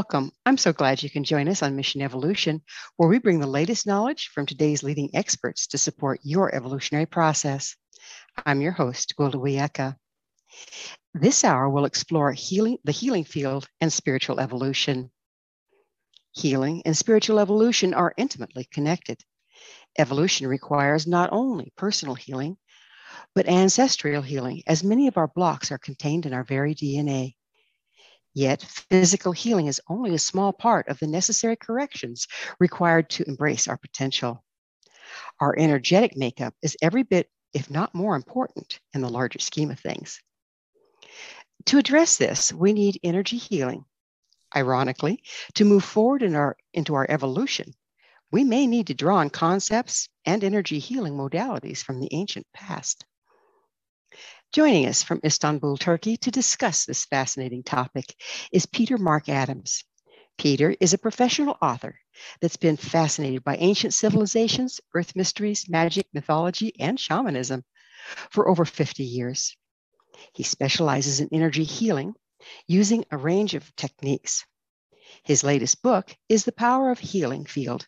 Welcome. I'm so glad you can join us on Mission Evolution, where we bring the latest knowledge from today's leading experts to support your evolutionary process. I'm your host, Gwilda Wiyaka. This hour we'll explore healing, the healing field and spiritual evolution. Healing and spiritual evolution are intimately connected. Evolution requires not only personal healing, but ancestral healing, as many of our blocks are contained in our very DNA. Yet, physical healing is only a small part of the necessary corrections required to embrace our potential. Our energetic makeup is every bit, if not more important, in the larger scheme of things. To address this, we need energy healing. Ironically, to move forward in our, into our evolution, we may need to draw on concepts and energy healing modalities from the ancient past. Joining us from Istanbul, Turkey to discuss this fascinating topic is Peter Mark Adams. Peter is a professional author that's been fascinated by ancient civilizations, earth mysteries, magic, mythology, and shamanism for over 50 years. He specializes in energy healing using a range of techniques. His latest book is The Power of Healing Field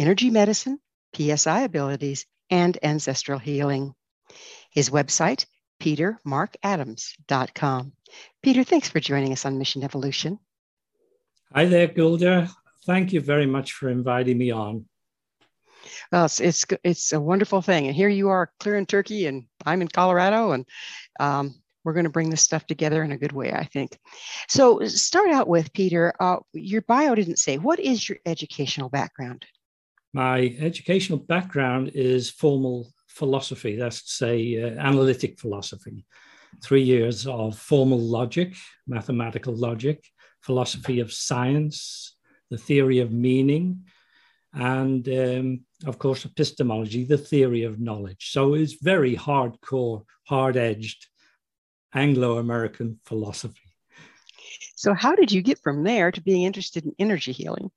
Energy Medicine, PSI Abilities, and Ancestral Healing. His website petermarkadams.com. Peter, thanks for joining us on Mission Evolution. Hi there, Gwilda. Thank you very much for inviting me on. Well, it's, it's, it's a wonderful thing. And here you are clear in Turkey and I'm in Colorado and um, we're going to bring this stuff together in a good way, I think. So start out with, Peter, uh, your bio didn't say, what is your educational background? My educational background is formal philosophy, that's to say, uh, analytic philosophy. Three years of formal logic, mathematical logic, philosophy of science, the theory of meaning, and um, of course, epistemology, the theory of knowledge. So it's very hardcore, hard edged Anglo American philosophy. So, how did you get from there to being interested in energy healing?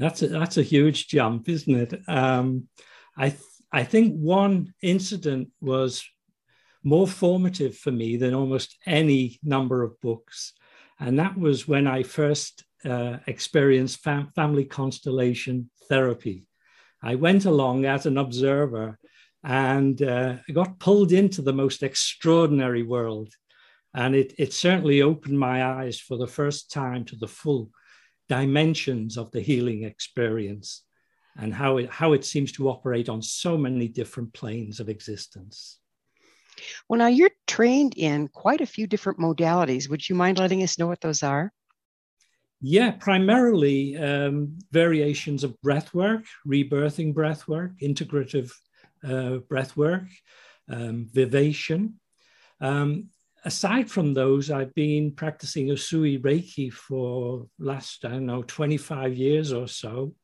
That's a, that's a huge jump, isn't it? Um, I I think one incident was more formative for me than almost any number of books. And that was when I first uh, experienced fam- family constellation therapy. I went along as an observer and uh, got pulled into the most extraordinary world. And it, it certainly opened my eyes for the first time to the full dimensions of the healing experience and how it, how it seems to operate on so many different planes of existence. Well, now you're trained in quite a few different modalities. Would you mind letting us know what those are? Yeah, primarily um, variations of breath work, rebirthing breath work, integrative uh, breath work, um, vivation. Um, aside from those, I've been practicing Usui Reiki for last, I don't know, 25 years or so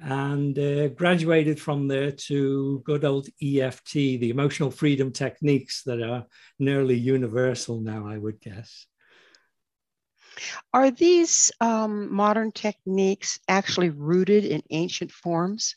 and uh, graduated from there to good old EFT, the emotional freedom techniques that are nearly universal now, I would guess. Are these um, modern techniques actually rooted in ancient forms?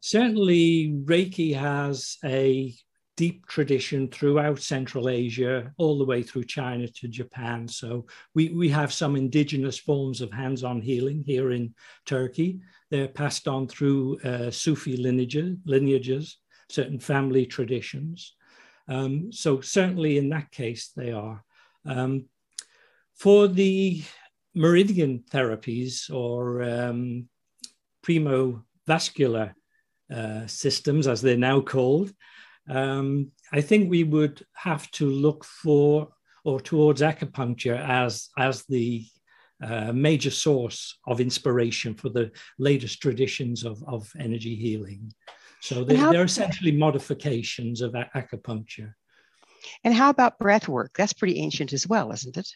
Certainly, Reiki has a deep tradition throughout Central Asia, all the way through China to Japan. So we, we have some indigenous forms of hands on healing here in Turkey. They're passed on through uh, Sufi lineages, lineages, certain family traditions. Um, so, certainly in that case, they are. Um, for the meridian therapies or um, primo vascular uh, systems, as they're now called, um, I think we would have to look for or towards acupuncture as, as the uh, major source of inspiration for the latest traditions of, of energy healing. So they, they're essentially modifications of acupuncture. And how about breath work? That's pretty ancient as well, isn't it?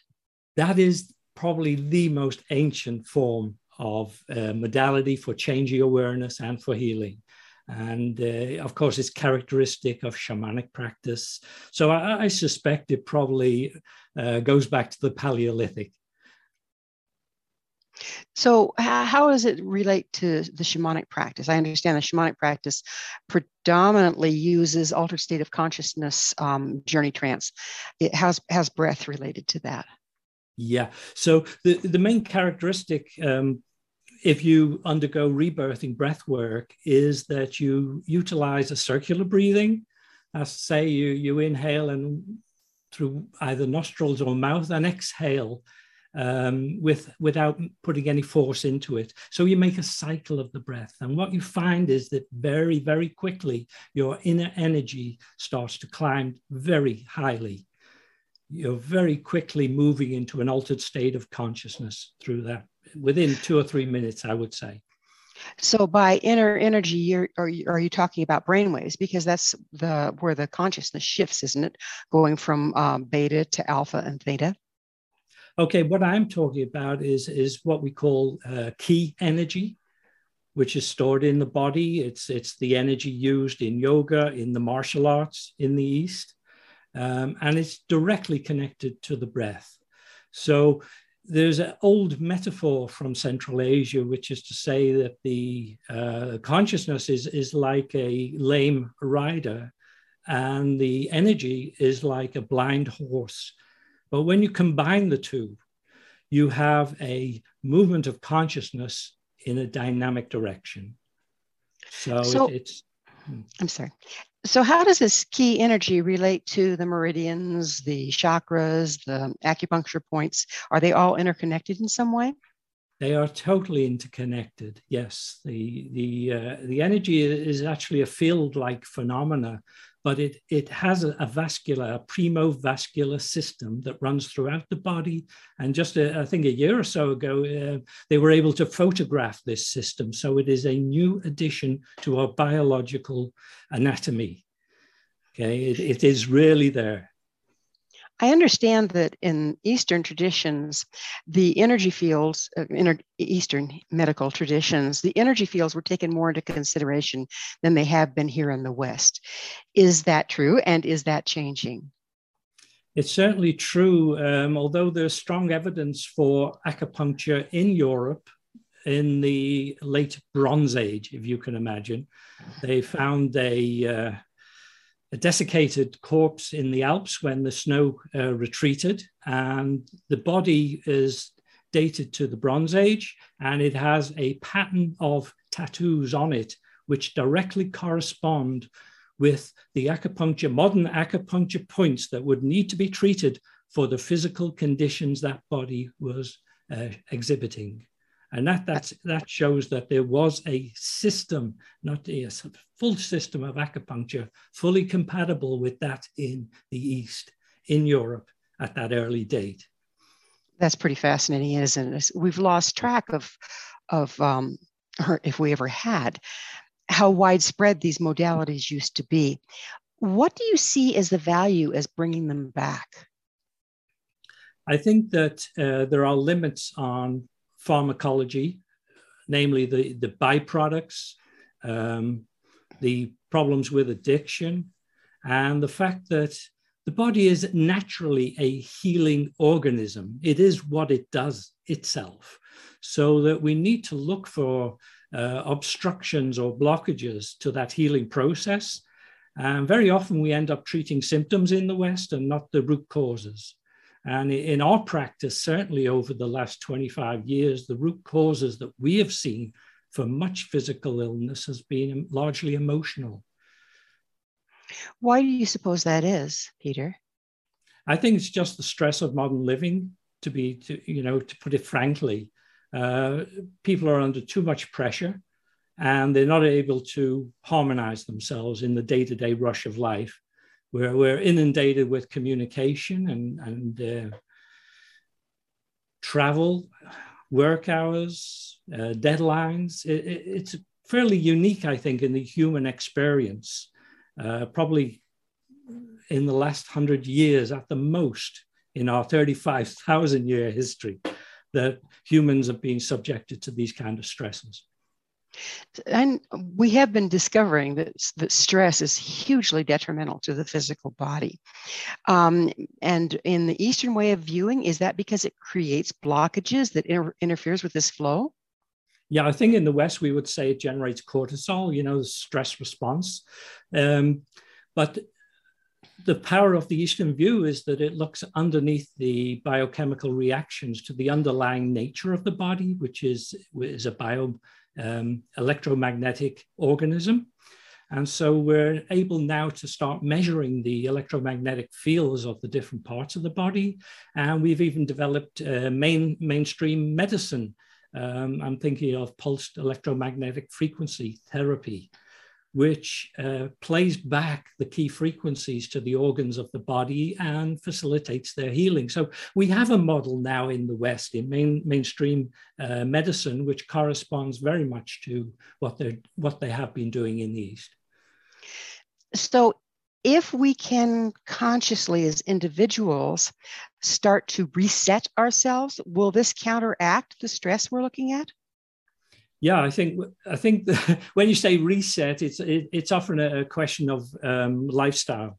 That is probably the most ancient form of uh, modality for changing awareness and for healing. And uh, of course, it's characteristic of shamanic practice. So I, I suspect it probably uh, goes back to the Paleolithic. So, how does it relate to the shamanic practice? I understand the shamanic practice predominantly uses altered state of consciousness um, journey trance. It has has breath related to that. Yeah. So the the main characteristic, um, if you undergo rebirthing breath work, is that you utilize a circular breathing. As say you you inhale and through either nostrils or mouth and exhale um, with without putting any force into it. So you make a cycle of the breath, and what you find is that very very quickly your inner energy starts to climb very highly. You're very quickly moving into an altered state of consciousness through that within two or three minutes, I would say. So by inner energy, you're, are, you, are you talking about brainwaves? Because that's the where the consciousness shifts, isn't it? Going from um, beta to alpha and theta. Okay, what I'm talking about is, is what we call uh, ki energy, which is stored in the body. It's, it's the energy used in yoga, in the martial arts in the East, um, and it's directly connected to the breath. So there's an old metaphor from Central Asia, which is to say that the uh, consciousness is, is like a lame rider, and the energy is like a blind horse but when you combine the two, you have a movement of consciousness in a dynamic direction. So, so it, it's. I'm sorry. So, how does this ki energy relate to the meridians, the chakras, the acupuncture points? Are they all interconnected in some way? They are totally interconnected. Yes, the the uh, the energy is actually a field-like phenomena but it, it has a, a vascular, a primovascular system that runs throughout the body. And just, a, I think a year or so ago, uh, they were able to photograph this system. So it is a new addition to our biological anatomy. Okay, it, it is really there. I understand that in Eastern traditions, the energy fields, uh, Eastern medical traditions, the energy fields were taken more into consideration than they have been here in the West. Is that true? And is that changing? It's certainly true, um, although there's strong evidence for acupuncture in Europe in the late Bronze Age, if you can imagine. They found a uh, a desiccated corpse in the Alps when the snow uh, retreated, and the body is dated to the Bronze Age, and it has a pattern of tattoos on it, which directly correspond with the acupuncture, modern acupuncture points that would need to be treated for the physical conditions that body was uh, exhibiting. And that, that's, that shows that there was a system, not a, full system of acupuncture, fully compatible with that in the East, in Europe at that early date. That's pretty fascinating, isn't it? We've lost track of, of um, or if we ever had, how widespread these modalities used to be. What do you see as the value as bringing them back? I think that uh, there are limits on pharmacology, namely the, the byproducts, um, the problems with addiction, and the fact that the body is naturally a healing organism. It is what it does itself. So that we need to look for uh, obstructions or blockages to that healing process. And very often we end up treating symptoms in the West and not the root causes. And in our practice, certainly over the last 25 years, the root causes that we have seen for much physical illness has been largely emotional. Why do you suppose that is, Peter? I think it's just the stress of modern living, to be, to, you know, to put it frankly. Uh, people are under too much pressure and they're not able to harmonize themselves in the day to day rush of life. We're, we're inundated with communication and, and uh, travel, work hours, uh, deadlines. It, it, it's fairly unique, I think, in the human experience. Uh, probably in the last hundred years at the most in our 35,000 year history that humans have been subjected to these kind of stresses. And we have been discovering that, that stress is hugely detrimental to the physical body. Um, and in the Eastern way of viewing, is that because it creates blockages that inter- interferes with this flow? Yeah, I think in the West we would say it generates cortisol, you know, the stress response. Um, but the power of the Eastern view is that it looks underneath the biochemical reactions to the underlying nature of the body, which is, is a bio um, electromagnetic organism. And so we're able now to start measuring the electromagnetic fields of the different parts of the body. And we've even developed uh, main, mainstream medicine. Um, I'm thinking of pulsed electromagnetic frequency therapy, which uh, plays back the key frequencies to the organs of the body and facilitates their healing. So we have a model now in the West in main, mainstream uh, medicine, which corresponds very much to what they what they have been doing in the East. So if we can consciously as individuals start to reset ourselves, will this counteract the stress we're looking at? Yeah, I think I think when you say reset, it's it, it's often a question of um, lifestyle,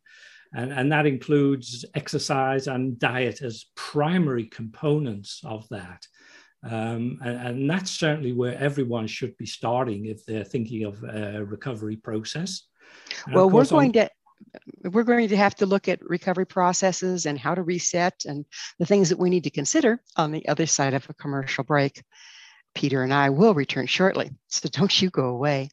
and, and that includes exercise and diet as primary components of that. Um, and, and, that's certainly where everyone should be starting if they're thinking of a recovery process. And well, we're going to we're going to have to look at recovery processes and how to reset and the things that we need to consider on the other side of a commercial break. Peter and I will return shortly, so don't you go away.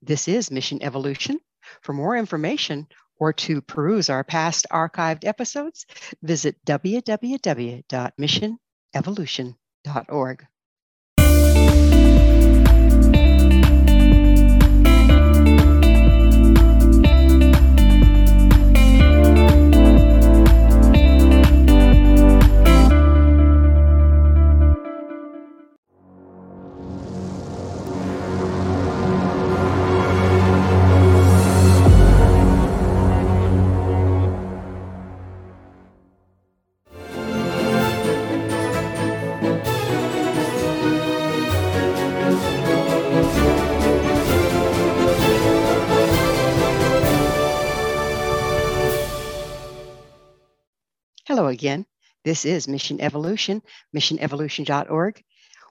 This is Mission Evolution. For more information or to peruse our past archived episodes, visit www.missionevolution.org. This is Mission Evolution, missionevolution.org.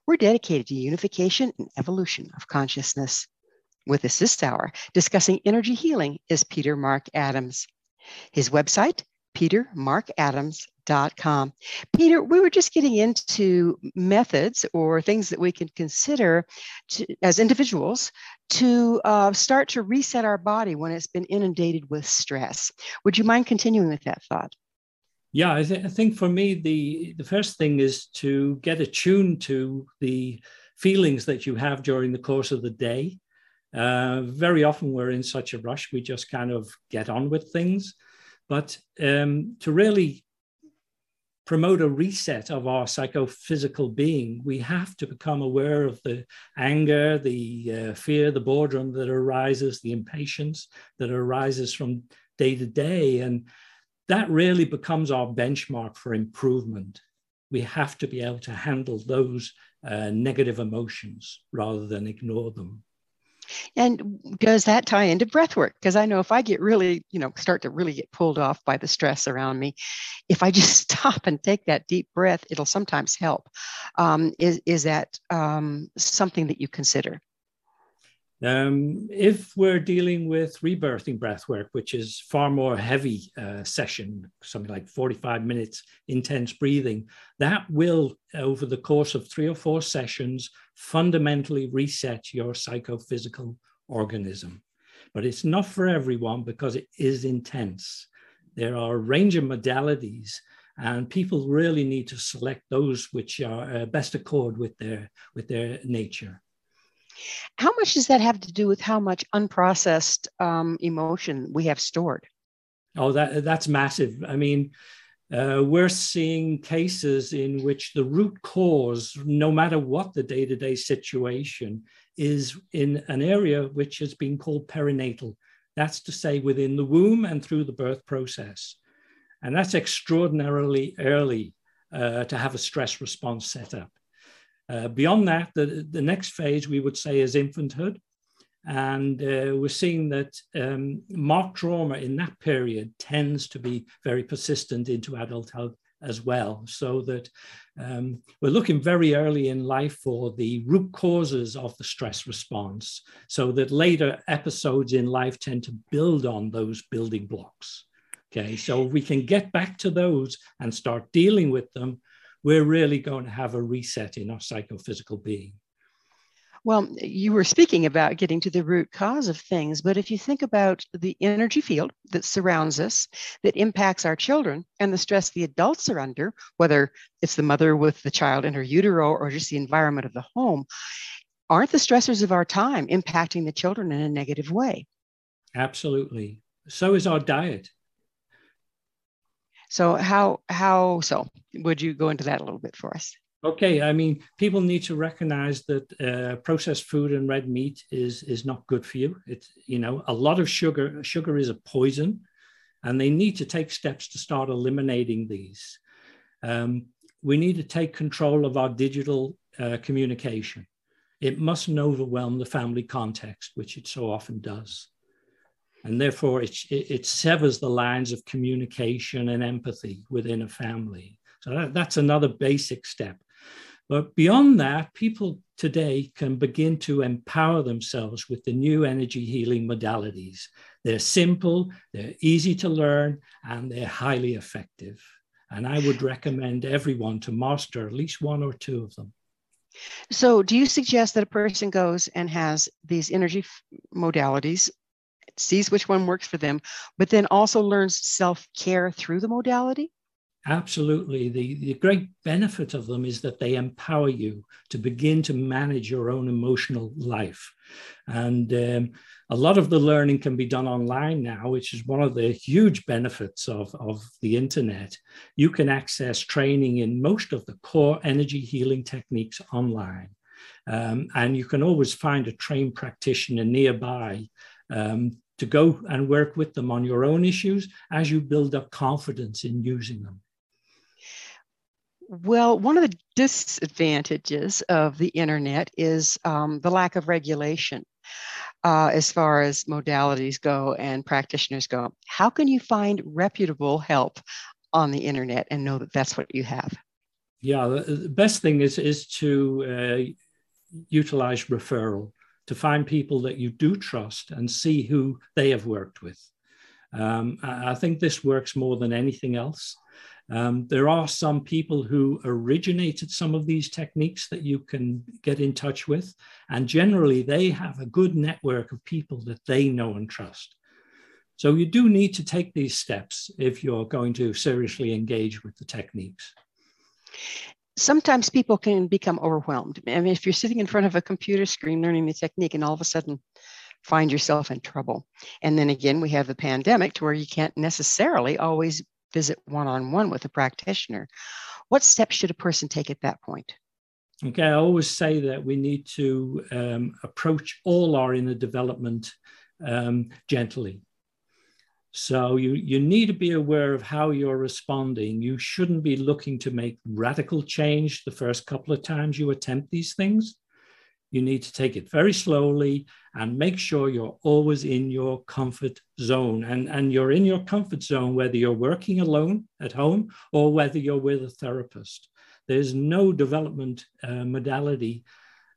We're dedicated to unification and evolution of consciousness. With us this hour, discussing energy healing, is Peter Mark Adams. His website, petermarkadams.com. Peter, we were just getting into methods or things that we can consider to, as individuals to uh, start to reset our body when it's been inundated with stress. Would you mind continuing with that thought? Yeah, I, th- I, think for me, the, the first thing is to get attuned to the feelings that you have during the course of the day. Uh, very often we're in such a rush, we just kind of get on with things. But um, to really promote a reset of our psychophysical being, we have to become aware of the anger, the uh, fear, the boredom that arises, the impatience that arises from day to day. And that really becomes our benchmark for improvement. We have to be able to handle those uh, negative emotions rather than ignore them. And does that tie into breath work? Because I know if I get really, you know, start to really get pulled off by the stress around me, if I just stop and take that deep breath, it'll sometimes help. Um, is, is that um, something that you consider? Um, if we're dealing with rebirthing breath work, which is far more heavy uh, session, something like 45 minutes intense breathing, that will, over the course of three or four sessions, fundamentally reset your psychophysical organism. But it's not for everyone because it is intense. There are a range of modalities, and people really need to select those which are uh, best accord with their with their nature. How much does that have to do with how much unprocessed um, emotion we have stored? Oh, that that's massive. I mean, uh, we're seeing cases in which the root cause, no matter what the day-to-day situation, is in an area which has been called perinatal. That's to say, within the womb and through the birth process, and that's extraordinarily early uh, to have a stress response set up. Uh, beyond that, the, the next phase we would say is infanthood. And uh, we're seeing that um, marked trauma in that period tends to be very persistent into adulthood as well. So that um, we're looking very early in life for the root causes of the stress response, so that later episodes in life tend to build on those building blocks. Okay, so we can get back to those and start dealing with them we're really going to have a reset in our psychophysical being. Well, you were speaking about getting to the root cause of things, but if you think about the energy field that surrounds us, that impacts our children, and the stress the adults are under, whether it's the mother with the child in her utero or just the environment of the home, aren't the stressors of our time impacting the children in a negative way? Absolutely. So is our diet. So how how so? Would you go into that a little bit for us? Okay, I mean, people need to recognize that uh, processed food and red meat is is not good for you. It's you know a lot of sugar. Sugar is a poison, and they need to take steps to start eliminating these. Um, we need to take control of our digital uh, communication. It mustn't overwhelm the family context, which it so often does and therefore it, it, severs the lines of communication and empathy within a family. So that, that's another basic step. But beyond that people today can begin to empower themselves with the new energy healing modalities. They're simple they're easy to learn and they're highly effective. And i would recommend everyone to master at least one or two of them. So, do you suggest that a person goes and has these energy modalities sees which one works for them, but then also learns self care through the modality? Absolutely. The, the great benefit of them is that they empower you to begin to manage your own emotional life. And um, a lot of the learning can be done online now, which is one of the huge benefits of, of the internet. You can access training in most of the core energy healing techniques online. Um, and you can always find a trained practitioner nearby um, to go and work with them on your own issues as you build up confidence in using them? Well, one of the disadvantages of the internet is um, the lack of regulation uh, as far as modalities go and practitioners go. How can you find reputable help on the internet and know that that's what you have? Yeah, the best thing is is to uh, utilize referral to find people that you do trust and see who they have worked with. Um, I think this works more than anything else. Um, there are some people who originated some of these techniques that you can get in touch with, and generally they have a good network of people that they know and trust. So you do need to take these steps if you're going to seriously engage with the techniques sometimes people can become overwhelmed. I mean, if you're sitting in front of a computer screen learning the technique and all of a sudden find yourself in trouble. And then again, we have the pandemic to where you can't necessarily always visit one on one with a practitioner. What steps should a person take at that point? Okay, I always say that we need to um, approach all our inner development um, gently. So you, you need to be aware of how you're responding. You shouldn't be looking to make radical change the first couple of times you attempt these things. You need to take it very slowly and make sure you're always in your comfort zone. And, and you're in your comfort zone whether you're working alone at home or whether you're with a therapist. There's no development uh, modality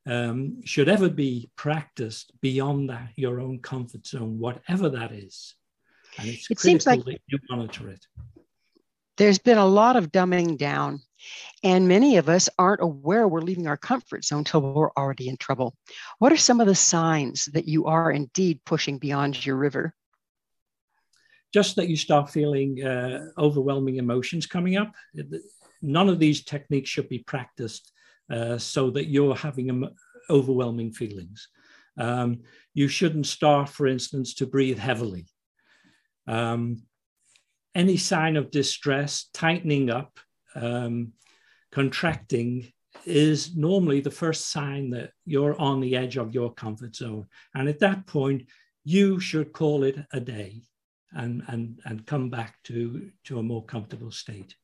um, should ever be practiced beyond that your own comfort zone, whatever that is. And it's it seems like you monitor it. There's been a lot of dumbing down, and many of us aren't aware we're leaving our comfort zone until we're already in trouble. What are some of the signs that you are indeed pushing beyond your river? Just that you start feeling uh, overwhelming emotions coming up. None of these techniques should be practiced uh, so that you're having overwhelming feelings. Um, you shouldn't start, for instance, to breathe heavily. Um, any sign of distress, tightening up, um, contracting is normally the first sign that you're on the edge of your comfort zone. And at that point, you should call it a day and, and, and come back to, to a more comfortable state.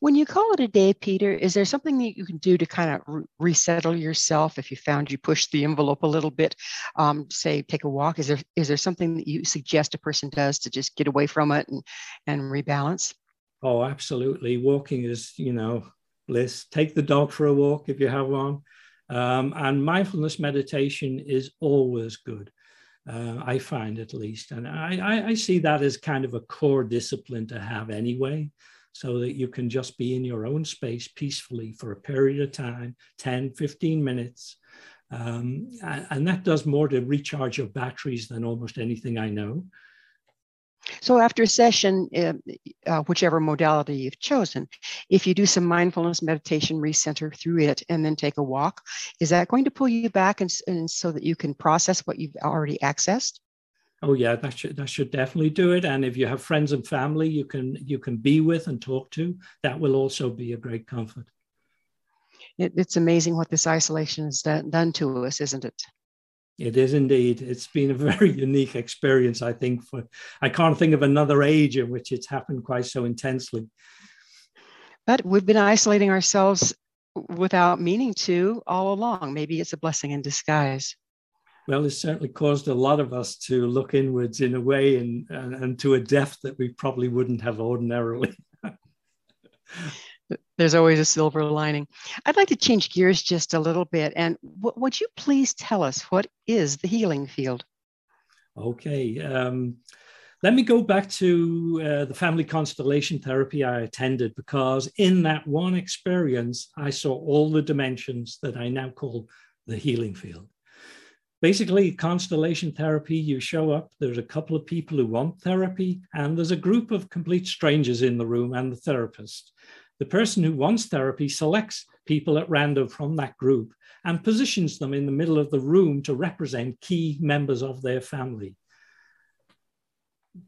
When you call it a day, Peter, is there something that you can do to kind of re- resettle yourself if you found you pushed the envelope a little bit? Um, say, take a walk. Is there is there something that you suggest a person does to just get away from it and and rebalance? Oh, absolutely. Walking is, you know, bliss. Take the dog for a walk if you have one. Um, and mindfulness meditation is always good. Uh, I find at least. And I, I, I, see that as kind of a core discipline to have anyway so that you can just be in your own space peacefully for a period of time 10 15 minutes. Um, and that does more to recharge your batteries than almost anything i know. So after a session uh, uh, whichever modality you've chosen if you do some mindfulness meditation recenter through it and then take a walk is that going to pull you back and, and so that you can process what you've already accessed oh yeah that should that should definitely do it. And if you have friends and family you can you can be with and talk to that will also be a great comfort. It, it's amazing what this isolation has done, done to us isn't it? It is indeed. It's been a very unique experience i think for i can't think of another age in which it's happened quite so intensely. But we've been isolating ourselves without meaning to all along. Maybe it's a blessing in disguise well, it certainly caused a lot of us to look inwards in a way and, and, and to a depth that we probably wouldn't have ordinarily. There's always a silver lining. I'd like to change gears just a little bit. And w- would you please tell us what is the healing field? Okay. Um, let me go back to uh, the family constellation therapy I attended because in that one experience, I saw all the dimensions that I now call the healing field basically constellation therapy you show up there's a couple of people who want therapy and there's a group of complete strangers in the room and the therapist. The person who wants therapy selects people at random from that group and positions them in the middle of the room to represent key members of their family.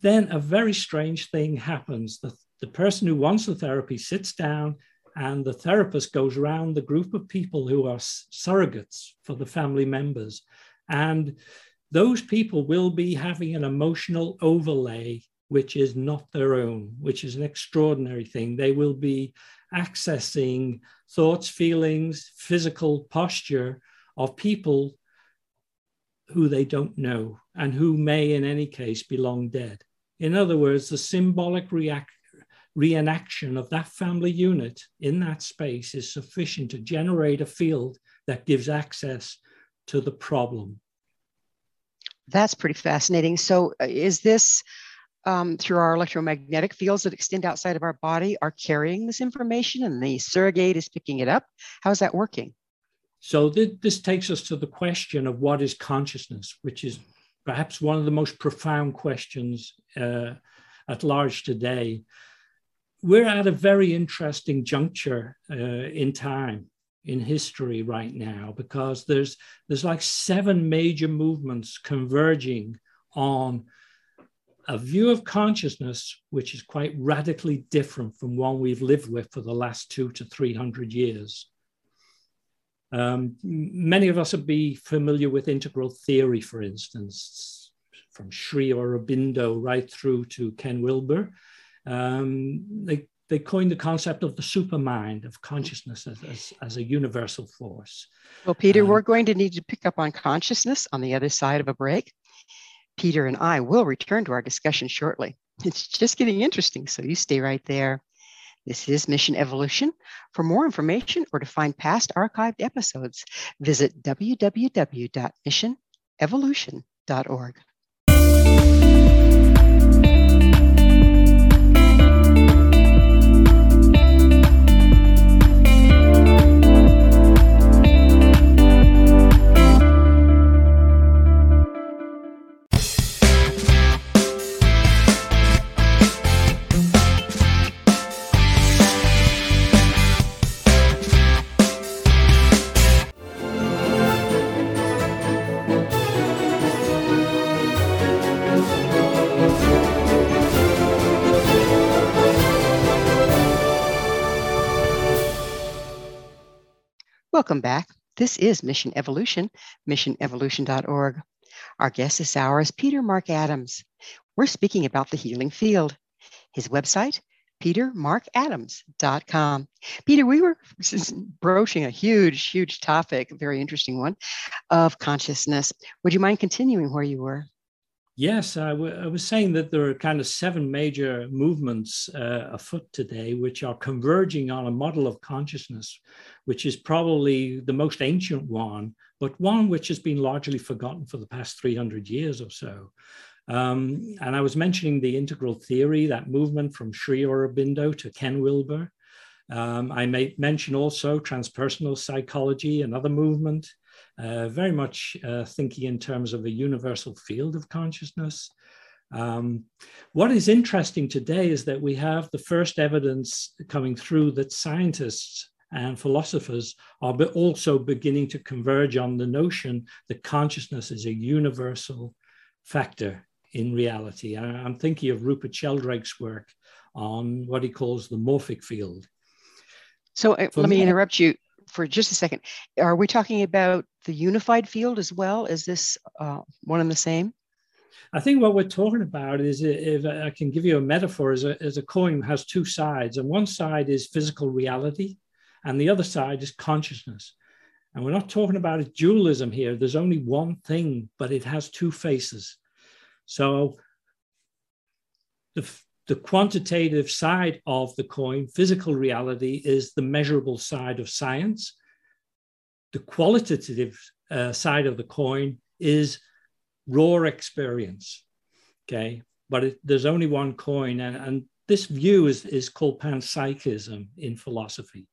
Then a very strange thing happens. The, the person who wants the therapy sits down and the therapist goes around the group of people who are surrogates for the family members and those people will be having an emotional overlay which is not their own, which is an extraordinary thing. They will be accessing thoughts, feelings, physical posture of people who they don't know and who may, in any case, be long dead. In other words, the symbolic reenaction of that family unit in that space is sufficient to generate a field that gives access to the problem. That's pretty fascinating. So, uh, is this um, through our electromagnetic fields that extend outside of our body are carrying this information and the surrogate is picking it up? How's that working? So, th- this takes us to the question of what is consciousness, which is perhaps one of the most profound questions uh, at large today. We're at a very interesting juncture uh, in time in history right now because there's there's like seven major movements converging on a view of consciousness which is quite radically different from one we've lived with for the last two to three hundred years. Um, many of us would be familiar with integral theory, for instance, from Sri Aurobindo right through to Ken Wilber. Um, they they coined the concept of the supermind of consciousness as, as, as a universal force. Well, Peter, um, we're going to need to pick up on consciousness on the other side of a break. Peter and I will return to our discussion shortly. It's just getting interesting, so you stay right there. This is Mission Evolution. For more information or to find past archived episodes, visit www.missionevolution.org. Welcome back. This is Mission Evolution, missionevolution.org. Our guest this hour is Peter Mark Adams. We're speaking about the healing field. His website, petermarkadams.com. Peter, we were broaching a huge, huge topic, a very interesting one, of consciousness. Would you mind continuing where you were? Yes, I, was saying that there are kind of seven major movements uh, afoot today, which are converging on a model of consciousness, which is probably the most ancient one, but one which has been largely forgotten for the past 300 years or so. Um, and I was mentioning the integral theory, that movement from Sri Aurobindo to Ken Wilber. Um, I may mention also transpersonal psychology, another movement uh, very much uh, thinking in terms of a universal field of consciousness. Um, what is interesting today is that we have the first evidence coming through that scientists and philosophers are also beginning to converge on the notion that consciousness is a universal factor in reality. I'm thinking of Rupert Sheldrake's work on what he calls the morphic field. So uh, let me interrupt you for just a second. Are we talking about the unified field as well? Is this uh, one and the same? I think what we're talking about is if I can give you a metaphor, as a, as a coin has two sides, and one side is physical reality, and the other side is consciousness. And we're not talking about a dualism here. There's only one thing, but it has two faces. So the, the quantitative side of the coin, physical reality, is the measurable side of science. The qualitative uh, side of the coin is raw experience. Okay, but it, there's only one coin, and, and this view is, is called panpsychism in philosophy.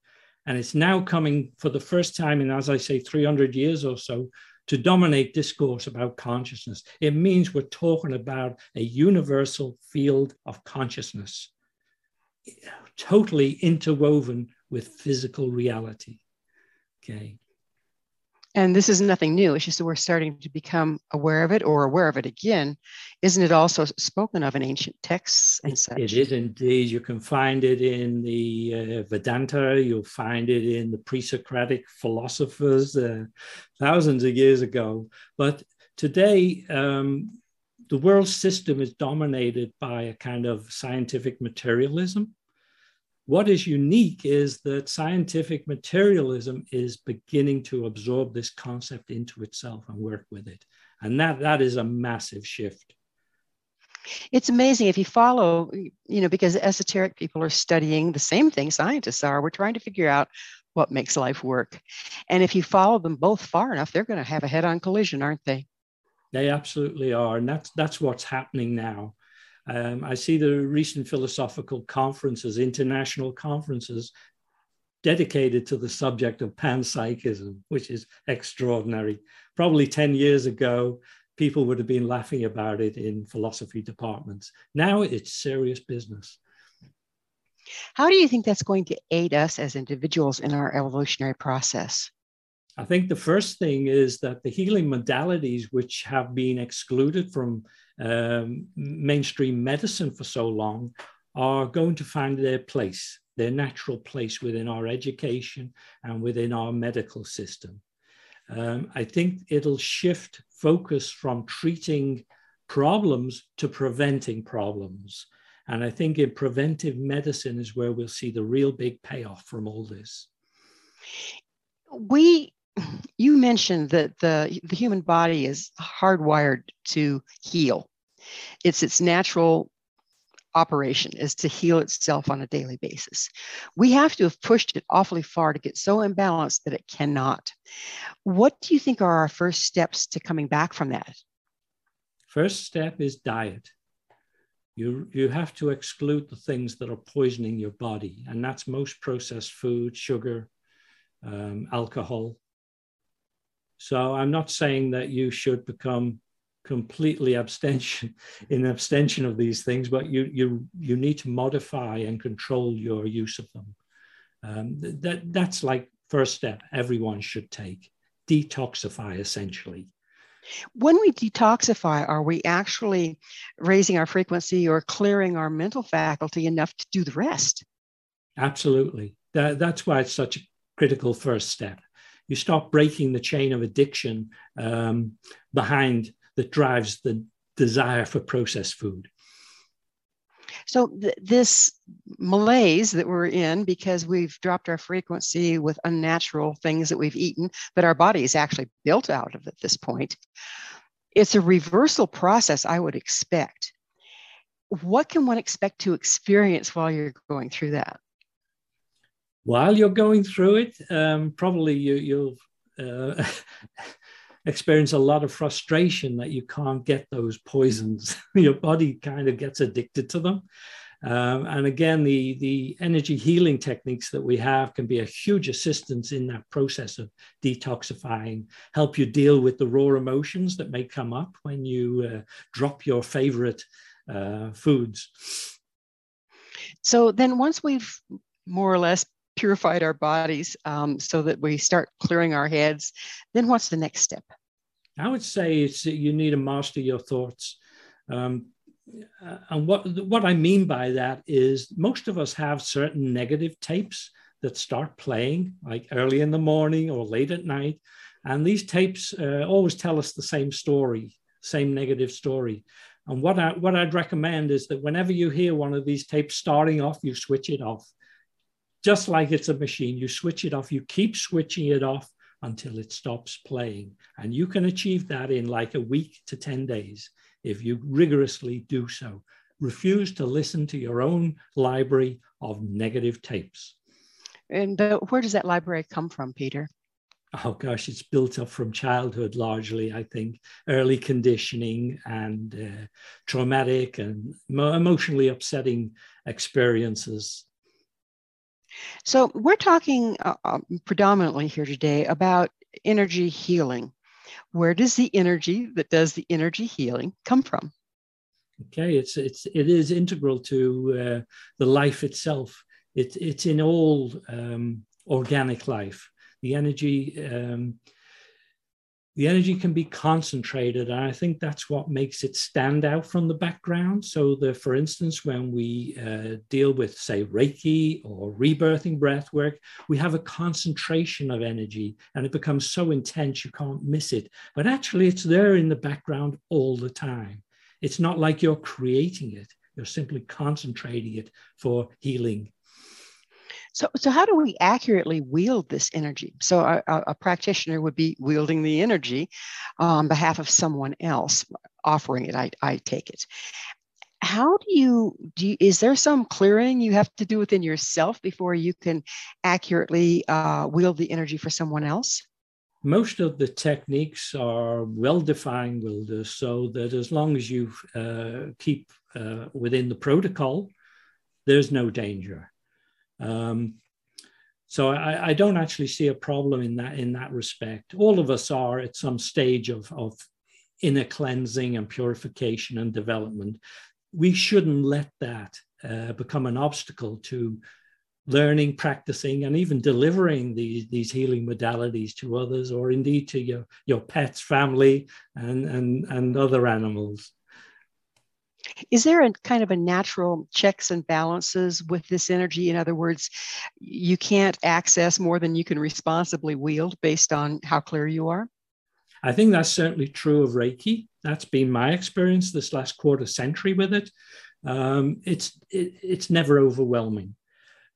And it's now coming for the first time in, as I say, 300 years or so, to dominate discourse about consciousness. It means we're talking about a universal field of consciousness, totally interwoven with physical reality. Okay. And this is nothing new. It's just that we're starting to become aware of it or aware of it again. Isn't it also spoken of in ancient texts and such? It is indeed. You can find it in the uh, Vedanta, you'll find it in the pre Socratic philosophers uh, thousands of years ago. But today, um, the world system is dominated by a kind of scientific materialism what is unique is that scientific materialism is beginning to absorb this concept into itself and work with it. And that, that is a massive shift. It's amazing if you follow, you know, because esoteric people are studying the same thing scientists are. We're trying to figure out what makes life work. And if you follow them both far enough, they're going to have a head on collision, aren't they? They absolutely are. And that's, that's what's happening now. Um, I see the recent philosophical conferences, international conferences, dedicated to the subject of panpsychism, which is extraordinary. Probably 10 years ago, people would have been laughing about it in philosophy departments. Now it's serious business. How do you think that's going to aid us as individuals in our evolutionary process? I think the first thing is that the healing modalities, which have been excluded from um, mainstream medicine for so long, are going to find their place, their natural place within our education and within our medical system. Um, I think it'll shift focus from treating problems to preventing problems. And I think in preventive medicine is where we'll see the real big payoff from all this. We you mentioned that the, the human body is hardwired to heal. It's its natural operation is to heal itself on a daily basis. We have to have pushed it awfully far to get so imbalanced that it cannot. What do you think are our first steps to coming back from that? First step is diet. You, you have to exclude the things that are poisoning your body, and that's most processed food, sugar, um, alcohol. So I'm not saying that you should become completely abstention in abstention of these things, but you you you need to modify and control your use of them. Um, that that's like first step everyone should take. Detoxify essentially. When we detoxify, are we actually raising our frequency or clearing our mental faculty enough to do the rest? Absolutely. That, that's why it's such a critical first step. You start breaking the chain of addiction um, behind that drives the desire for processed food. So th- this malaise that we're in because we've dropped our frequency with unnatural things that we've eaten that our body is actually built out of at this point. It's a reversal process I would expect. What can one expect to experience while you're going through that? While you're going through it, um, probably you, will uh, experience a lot of frustration that you can't get those poisons. Your body kind of gets addicted to them. Um, and again, the, the energy healing techniques that we have can be a huge assistance in that process of detoxifying, help you deal with the raw emotions that may come up when you uh, drop your favorite uh, foods. So then, once we've more or less purified our bodies um, so that we start clearing our heads, then what's the next step? I would say it's you need to master your thoughts. Um, and what what I mean by that is most of us have certain negative tapes that start playing like early in the morning or late at night, and these tapes uh, always tell us the same story, same negative story. And what I what I'd recommend is that whenever you hear one of these tapes starting off, you switch it off just like it's a machine, you switch it off, you keep switching it off until it stops playing. And you can achieve that in like a week to 10 days if you rigorously do so. Refuse to listen to your own library of negative tapes. And uh, where does that library come from, Peter? Oh gosh, it's built up from childhood largely, I think. Early conditioning and uh, traumatic and emotionally upsetting experiences so we're talking uh, um, predominantly here today about energy healing. Where does the energy that does the energy healing come from? Okay, it's it's it is integral to uh, the life itself. It's it's in all um, organic life. The energy um, the energy can be concentrated and i think that's what makes it stand out from the background. So for instance when we uh, deal with say reiki or rebirthing breath work we have a concentration of energy and it becomes so intense you can't miss it. But actually it's there in the background all the time. It's not like you're creating it. You're simply concentrating it for healing so, so how do we accurately wield this energy? So, a, a practitioner would be wielding the energy on behalf of someone else, offering it. I, I take it. How do you do? You, is there some clearing you have to do within yourself before you can accurately uh, wield the energy for someone else? most of the techniques are well defined wielders so that as long as you uh, keep uh, within the protocol there's no danger um, so I, I, don't actually see a problem in that in that respect. All of us are at some stage of, of inner cleansing and purification and development. We shouldn't let that uh, become an obstacle to learning, practicing, and even delivering these, these healing modalities to others, or indeed to your, your pets, family, and, and, and other animals. Is there a kind of a natural checks and balances with this energy? In other words, you can't access more than you can responsibly wield based on how clear you are? I think that's certainly true of Reiki. That's been my experience this last quarter century with it. Um, it's it, it's never overwhelming.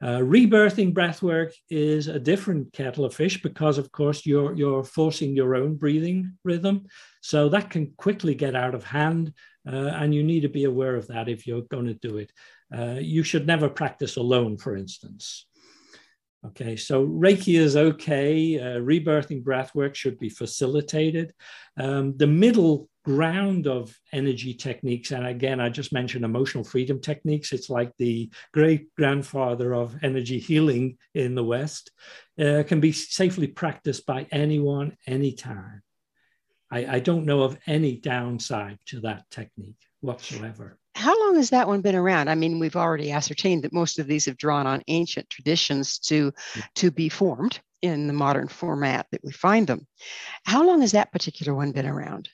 Uh, rebirthing breathwork is a different kettle of fish because, of course, you're you're forcing your own breathing rhythm, so that can quickly get out of hand Uh, and you need to be aware of that if you're going to do it. Uh, you should never practice alone, for instance. Okay, so Reiki is okay. Uh, rebirthing breathwork should be facilitated. Um, the middle ground of energy techniques, and again, I just mentioned emotional freedom techniques. It's like the great grandfather of energy healing in the West, uh, can be safely practiced by anyone, anytime. I, I don't know of any downside to that technique whatsoever. How long has that one been around? I mean, we've already ascertained that most of these have drawn on ancient traditions to, to be formed in the modern format that we find them. How long has that particular one been around?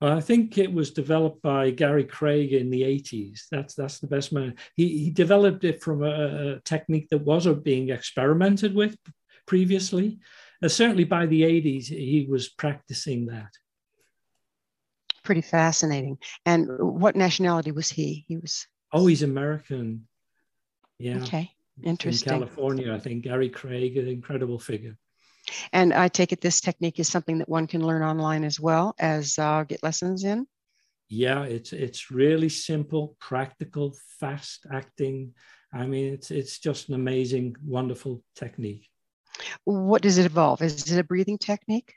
Well, I think it was developed by Gary Craig in the 80s. That's that's the best man. He, he developed it from a, a technique that wasn't being experimented with previously. Uh, certainly by the 80s, he was practicing that pretty fascinating. And what nationality was he? He was. Oh, he's American. Yeah. Okay. Interesting. In California, I think Gary Craig, an incredible figure. And I take it this technique is something that one can learn online as well as uh, get lessons in. Yeah, it's it's really simple, practical, fast acting. I mean, it's it's just an amazing, wonderful technique. What does it involve? Is it a breathing technique?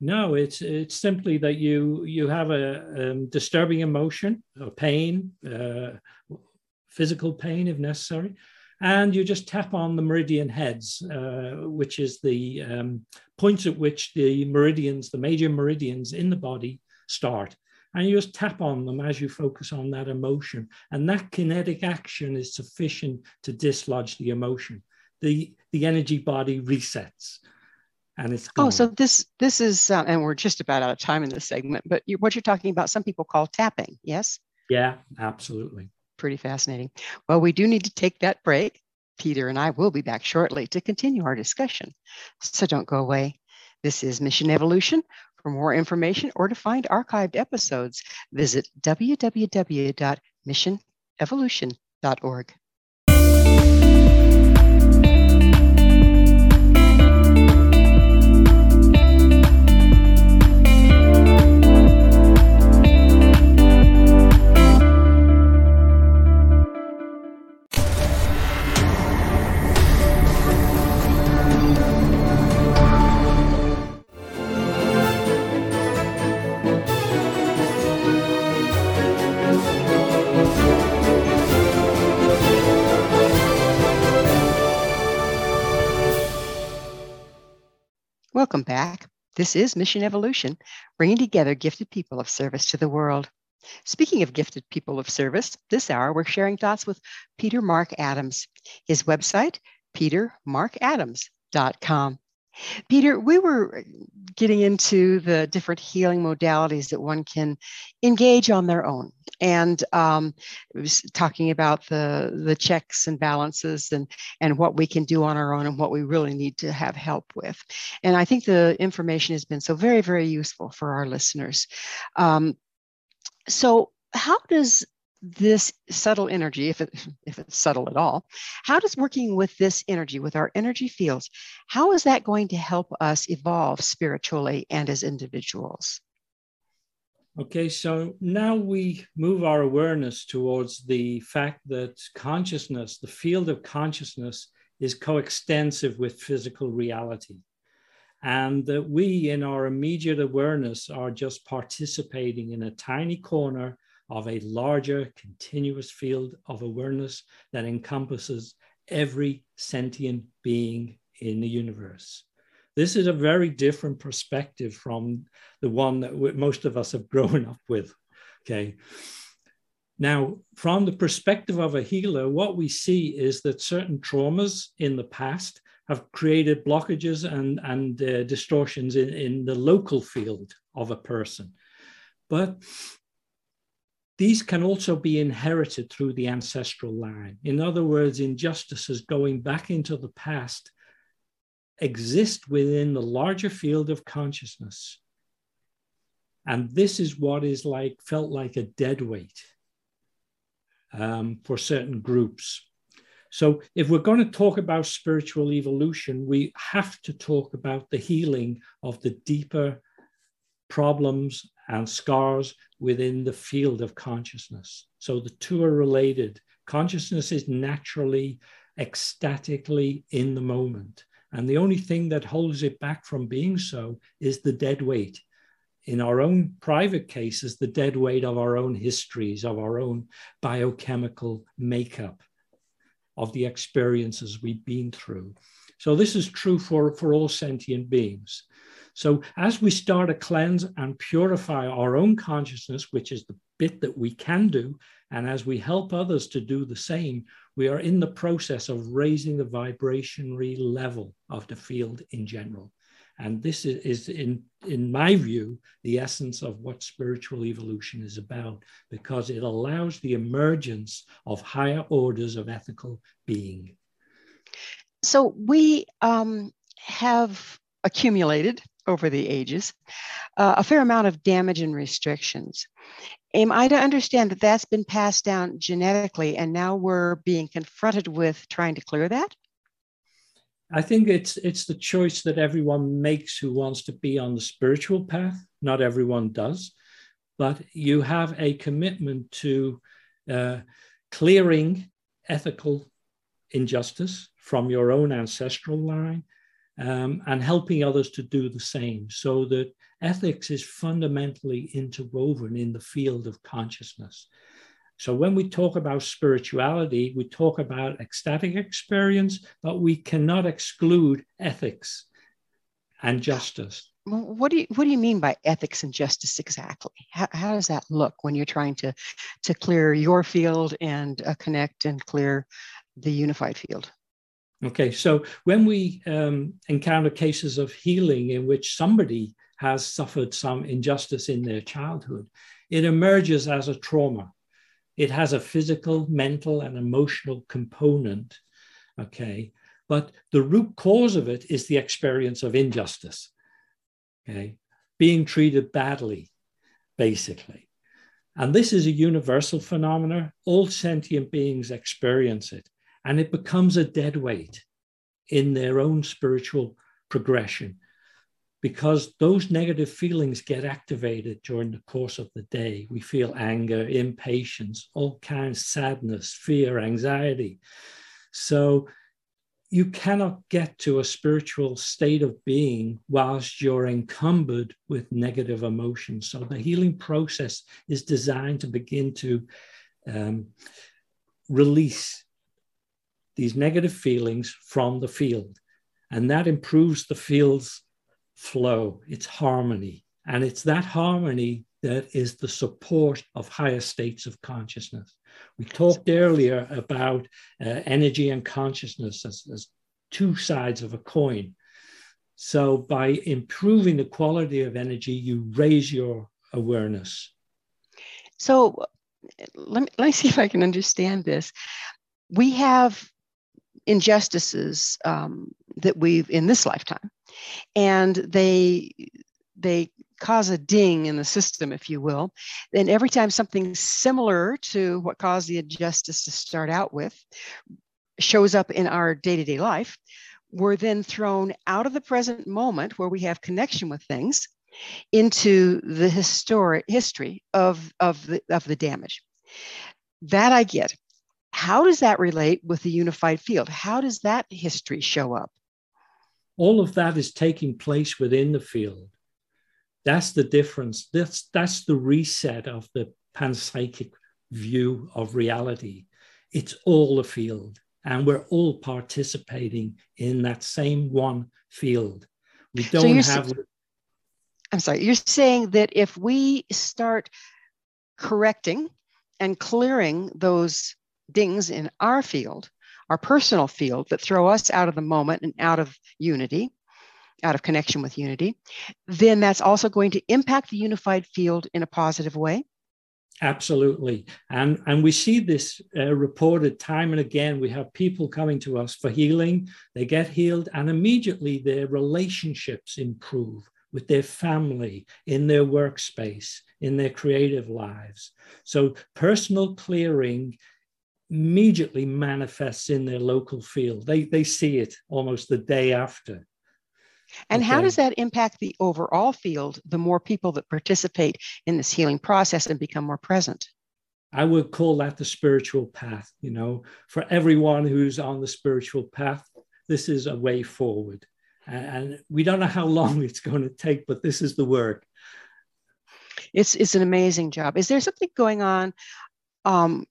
No, it's it's simply that you you have a um, disturbing emotion, or pain, uh, physical pain if necessary, and you just tap on the meridian heads, uh, which is the um, points at which the meridians, the major meridians in the body, start. And you just tap on them as you focus on that emotion, and that kinetic action is sufficient to dislodge the emotion. The the energy body resets and it's gone. oh so this this is uh, and we're just about out of time in this segment but you, what you're talking about some people call tapping yes? Yeah absolutely. Pretty fascinating. Well we do need to take that break. Peter and i will be back shortly to continue our discussion. So don't go away. This is mission evolution. For more information or to find archived episodes visit www.missionevolution.org Welcome back. This is Mission Evolution, bringing together gifted people of service to the world. Speaking of gifted people of service, this hour we're sharing thoughts with Peter Mark Adams. His website, petermarkadams.com. Peter, we were getting into the different healing modalities that one can engage on their own, and um, talking about the the checks and balances and and what we can do on our own and what we really need to have help with. And I think the information has been so very very useful for our listeners. Um, so, how does this subtle energy, if, it, if it's subtle at all, how does working with this energy, with our energy fields, how is that going to help us evolve spiritually and as individuals? Okay, so now we move our awareness towards the fact that consciousness, the field of consciousness, is coextensive with physical reality. And that we, in our immediate awareness, are just participating in a tiny corner of a larger continuous field of awareness that encompasses every sentient being in the universe. This is a very different perspective from the one that most of us have grown up with. Okay. Now, from the perspective of a healer, what we see is that certain traumas in the past have created blockages and, and uh, distortions in, in the local field of a person. But these can also be inherited through the ancestral line. In other words, injustices going back into the past exist within the larger field of consciousness. And this is what is like felt like a dead weight um, for certain groups. So, if we're going to talk about spiritual evolution, we have to talk about the healing of the deeper problems and scars within the field of consciousness. So the two are related. Consciousness is naturally, ecstatically in the moment. And the only thing that holds it back from being so is the dead weight. In our own private cases, the dead weight of our own histories, of our own biochemical makeup, of the experiences we've been through. So this is true for, for all sentient beings. So as we start to cleanse and purify our own consciousness, which is the bit that we can do, and as we help others to do the same, we are in the process of raising the vibrationary level of the field in general. And this is, in, in my view, the essence of what spiritual evolution is about, because it allows the emergence of higher orders of ethical being. So we um, have accumulated over the ages uh, a fair amount of damage and restrictions. Am I to understand that that's been passed down genetically and now we're being confronted with trying to clear that? I think it's it's the choice that everyone makes who wants to be on the spiritual path. Not everyone does, but you have a commitment to uh, clearing ethical injustice from your own ancestral line um, and helping others to do the same so that ethics is fundamentally interwoven in the field of consciousness. So when we talk about spirituality, we talk about ecstatic experience, but we cannot exclude ethics and justice. What do you what do you mean by ethics and justice exactly? How, how does that look when you're trying to to clear your field and uh, connect and clear the unified field? Okay, so when we um, encounter cases of healing in which somebody has suffered some injustice in their childhood, it emerges as a trauma. It has a physical, mental, and emotional component. Okay. But the root cause of it is the experience of injustice. Okay. Being treated badly, basically. And this is a universal phenomenon. All sentient beings experience it. And it becomes a dead weight in their own spiritual progression because those negative feelings get activated during the course of the day. We feel anger, impatience, all kinds, sadness, fear, anxiety. So you cannot get to a spiritual state of being whilst you're encumbered with negative emotions. So the healing process is designed to begin to um, release these negative feelings from the field. And that improves the field's flow, its harmony. And it's that harmony that is the support of higher states of consciousness. We talked earlier about uh, energy and consciousness as, as two sides of a coin. So, by improving the quality of energy, you raise your awareness. So, let me, let me see if I can understand this. We have injustices um, that we've in this lifetime. And they they cause a ding in the system if you will. And every time something similar to what caused the injustice to start out with shows up in our day-to-day life we're then thrown out of the present moment where we have connection with things into the historic history of, of, the, of the damage. That i get how does that relate with the unified field? How does that history show up? All of that is taking place within the field. That's the difference. That's, that's the reset of the panpsychic view of reality. It's all a field, and we're all participating in that same one field. We don't so have. I'm sorry, you're saying that if we start correcting and clearing those dings in our field, our personal field that throw us out of the moment and out of unity, out of connection with unity, then that's also going to impact the unified field in a positive way. Absolutely. And, and we see this uh, reported time and again. We have people coming to us for healing, they get healed, and immediately their relationships improve with their family, in their workspace, in their creative lives. So, personal clearing immediately manifests in their local field. They, they see it almost the day after. And how does that impact the overall field, the more people that participate in this healing process and become more present? I would call that the spiritual path. You know, for everyone who's on the spiritual path, this is a way forward. And we don't know how long it's going to take, but this is the work. It's, it's an amazing job. Is there something going on um,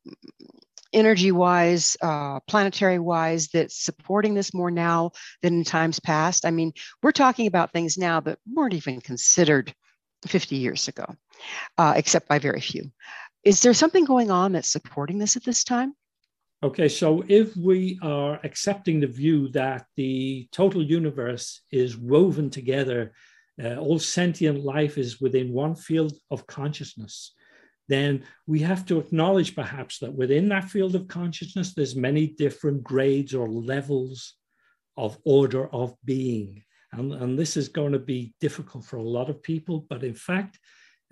energy wise, uh, planetary wise, that's supporting this more now than in times past? I mean, we're talking about things now that weren't even considered 50 years ago, uh, except by very few. Is there something going on that's supporting this at this time? Okay, so if we are accepting the view that the total universe is woven together, uh, all sentient life is within one field of consciousness, then we have to acknowledge perhaps that within that field of consciousness, there's many different grades or levels of order of being. And, and this is going to be difficult for a lot of people, but in fact,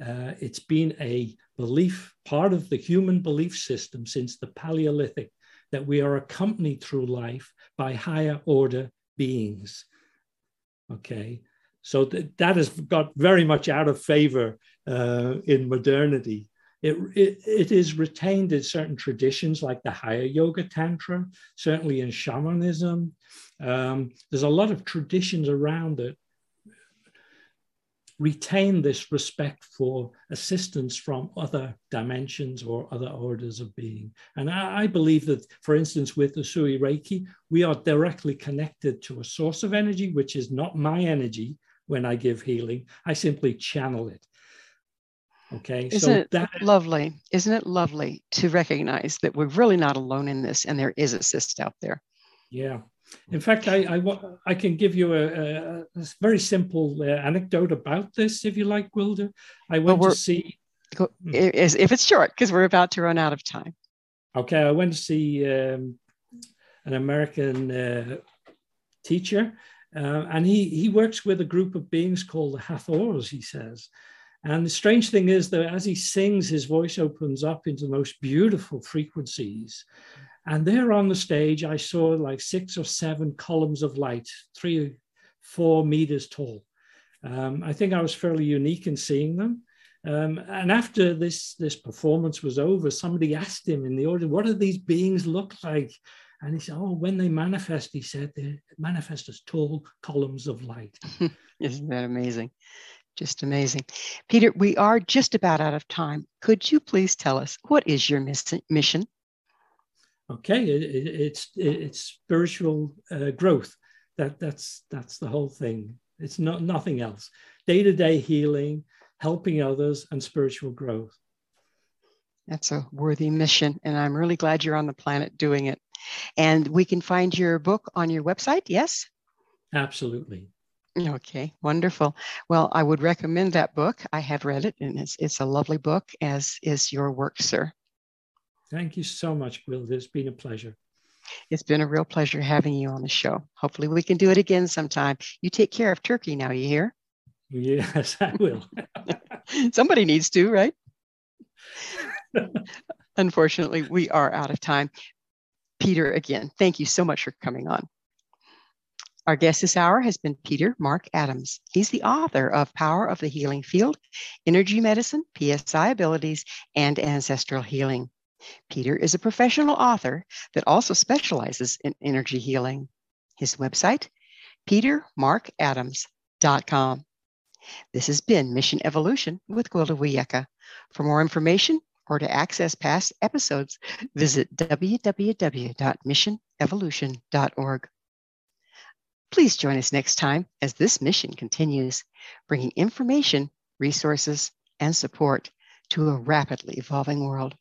uh, it's been a belief, part of the human belief system since the Paleolithic, that we are accompanied through life by higher order beings. Okay, so th- that has got very much out of favor uh, in modernity. It, it, is retained in certain traditions like the higher yoga tantra, certainly in shamanism. Um, there's a lot of traditions around it retain this respect for assistance from other dimensions or other orders of being. And I, I, believe that, for instance, with the Usui Reiki, we are directly connected to a source of energy, which is not my energy when I give healing. I simply channel it. Okay. Isn't so it that lovely? Isn't it lovely to recognize that we're really not alone in this and there is assist out there? Yeah. In fact, I, I, I can give you a, a, a very simple uh, anecdote about this, if you like, Gwilda. I went we're- to see, Hmm. If it's short, because we're about to run out of time. okay, I went to see um, an American uh, teacher, uh, and he, he works with a group of beings called the Hathors, he says. And the strange thing is that as he sings, his voice opens up into the most beautiful frequencies. And there on the stage, I saw like six or seven columns of light, three, four meters tall. Um, I think I was fairly unique in seeing them. Um, and after this, this performance was over, somebody asked him in the audience, what do these beings look like? And he said, oh, when they manifest, he said, they manifest as tall columns of light. Isn't that amazing? Just amazing. Peter, we are just about out of time. Could you please tell us what is your mission? Okay, it, it, it's it, it's spiritual uh, growth. That that's that's the whole thing. It's not nothing else. Day to day healing, helping others, and spiritual growth. That's a worthy mission, and I'm really glad you're on the planet doing it. And we can find your book on your website, yes? Absolutely. Okay, wonderful. Well, I would recommend that book. I have read it, and it's, it's a lovely book, as is your work, sir. Thank you so much, Will. It's been a pleasure. It's been a real pleasure having you on the show. Hopefully, we can do it again sometime. You take care of Turkey now, you hear? Yes, I will. Somebody needs to, right? Unfortunately, we are out of time. Peter, again, thank you so much for coming on. Our guest this hour has been Peter Mark Adams. He's the author of Power of the Healing Field, Energy Medicine, PSI Abilities, and Ancestral Healing. Peter is a professional author that also specializes in energy healing. His website, petermarkadams.com. This has been Mission Evolution with Gwilda Wiyaka. For more information or to access past episodes, visit www.missionevolution.org. Please join us next time as this mission continues, bringing information, resources, and support to a rapidly evolving world.